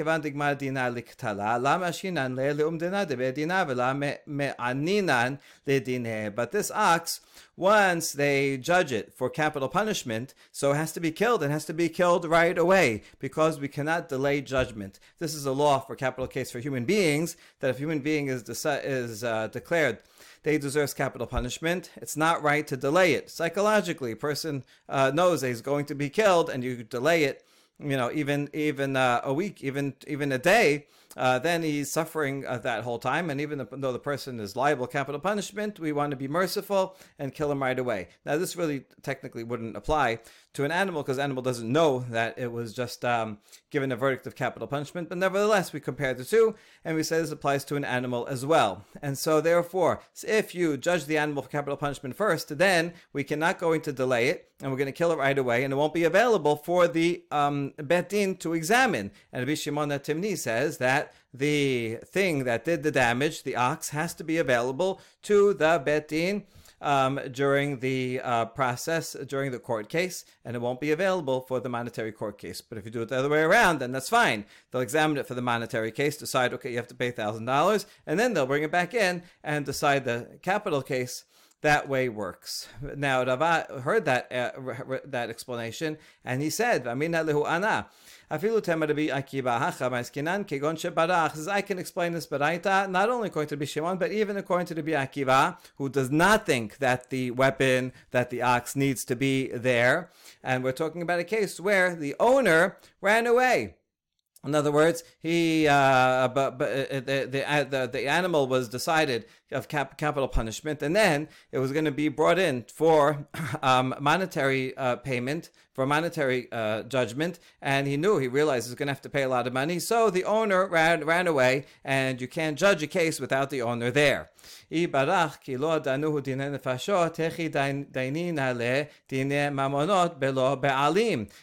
this ox, once they judge it for capital punishment, so it has to be killed. It has to be killed right away because we cannot delay judgment. This is a law for capital case for human beings that if human being is, is uh, declared they deserve capital punishment. It's not right to delay it. Psychologically, a person uh, knows that he's going to be killed, and you delay it. You know, even even uh, a week, even even a day uh, then he's suffering uh, that whole time. And even though the person is liable capital punishment, we want to be merciful and kill him right away. Now, this really technically wouldn't apply to an animal because animal doesn't know that it was just um, given a verdict of capital punishment. But nevertheless, we compare the two and we say this applies to an animal as well. And so, therefore, if you judge the animal for capital punishment first, then we cannot go into delay it and we're going to kill it right away and it won't be available for the um, Betin to examine. And Rabbi Shimon Timni says that the thing that did the damage, the ox, has to be available to the betin um, during the uh, process, during the court case, and it won't be available for the monetary court case. But if you do it the other way around, then that's fine. They'll examine it for the monetary case, decide, okay, you have to pay $1,000, and then they'll bring it back in and decide the capital case that way works. Now, Rava heard that uh, that explanation, and he said, "Amina lehu ana." Afilu. Says I can explain this baraita not only according to Rabbi Shimon, but even according to Rabbi Akiva, who does not think that the weapon that the ox needs to be there. And we're talking about a case where the owner ran away. In other words, he uh, but, but uh, the, the, uh, the the animal was decided of cap- capital punishment, and then it was going to be brought in for um, monetary uh, payment for monetary uh, judgment, and he knew he realized he was going to have to pay a lot of money, so the owner ran ran away, and you can't judge a case without the owner there.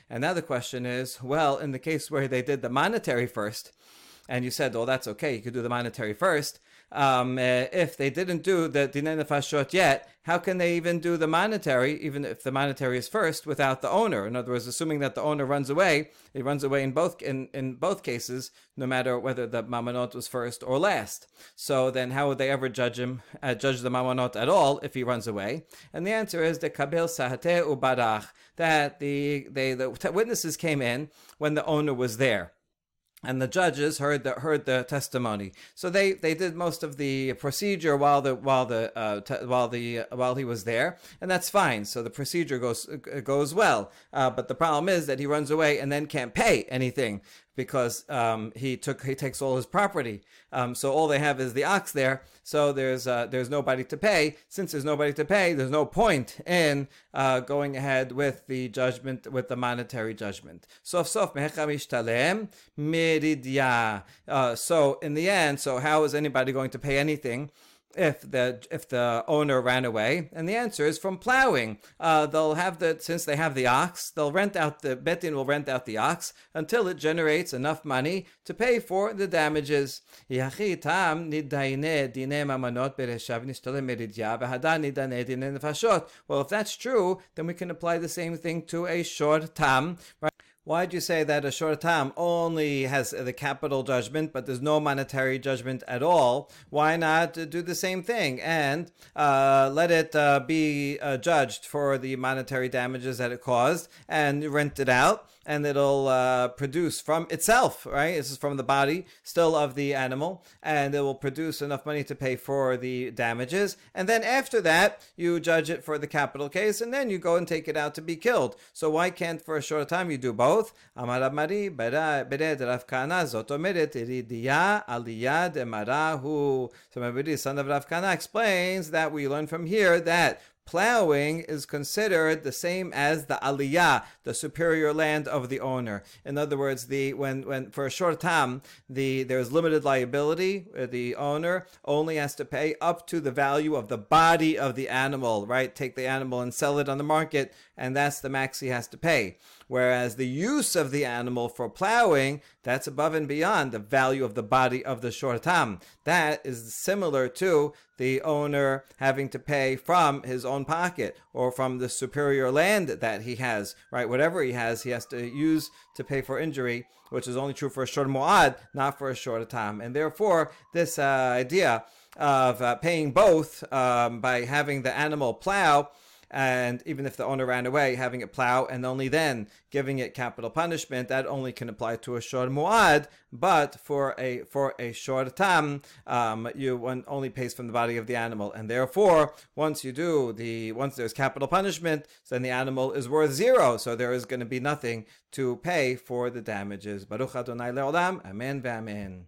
And now the question is, well, in the case where they did the monetary first, and you said, oh, that's okay, you could do the monetary first um, uh, if they didn't do the dinei nefashot yet, how can they even do the monetary, even if the monetary is first, without the owner? In other words, assuming that the owner runs away, he runs away in both in, in both cases, no matter whether the mamonot was first or last. So then, how would they ever judge him, uh, judge the mamonot at all if he runs away? And the answer is the kabel sahate ubarach that the they the witnesses came in when the owner was there and the judges heard the heard the testimony. So they, they did most of the procedure while the while the uh, te- while the while he was there, and that's fine. So the procedure goes goes well. Uh, but the problem is that he runs away and then can't pay anything because um, he took he takes all his property. Um, so all they have is the ox there. So there's uh, there's nobody to pay. Since there's nobody to pay, there's no point in uh, going ahead with the judgment with the monetary judgment. Sof. Uh, so in the end, so how is anybody going to pay anything? If the if the owner ran away? And the answer is from plowing. Uh, they'll have the since they have the ox, they'll rent out the betin will rent out the ox until it generates enough money to pay for the damages. Well, if that's true, then we can apply the same thing to a shor tam. Right? Why'd you say that a shor tam only has the capital judgment, but there's no monetary judgment at all? Why not do the same thing and uh, let it uh, be uh, judged for the monetary damages that it caused and rent it out? And it'll uh, produce from itself, right? This is from the body still of the animal, and it will produce enough money to pay for the damages. And then after that, you judge it for the capital case, and then you go and take it out to be killed. So why can't for a shor tam you do both? Amar son of Rav Kana, explains that we learn from here that plowing is considered the same as the aliyah, the superior land of the owner. In other words, the when when for a shor tam the there's limited liability. Uh, the owner only has to pay up to the value of the body of the animal. Right, take the animal and sell it on the market, and that's the max he has to pay. Whereas the use of the animal for plowing, that's above and beyond the value of the body of the shortam. That is similar to the owner having to pay from his own pocket or from the superior land that he has, right? Whatever he has, he has to use to pay for injury, which is only true for a short mu'ad, not for a shor tam. And therefore, this uh, idea of uh, paying both um, by having the animal plow and even if the owner ran away, having it plow and only then giving it capital punishment, that only can apply to a shor muad. But for a for a shor tam, um, you one only pays from the body of the animal, and therefore once you do the once there's capital punishment, then the animal is worth zero. So there is going to be nothing to pay for the damages. Baruch Adonai leolam, amen v'amen.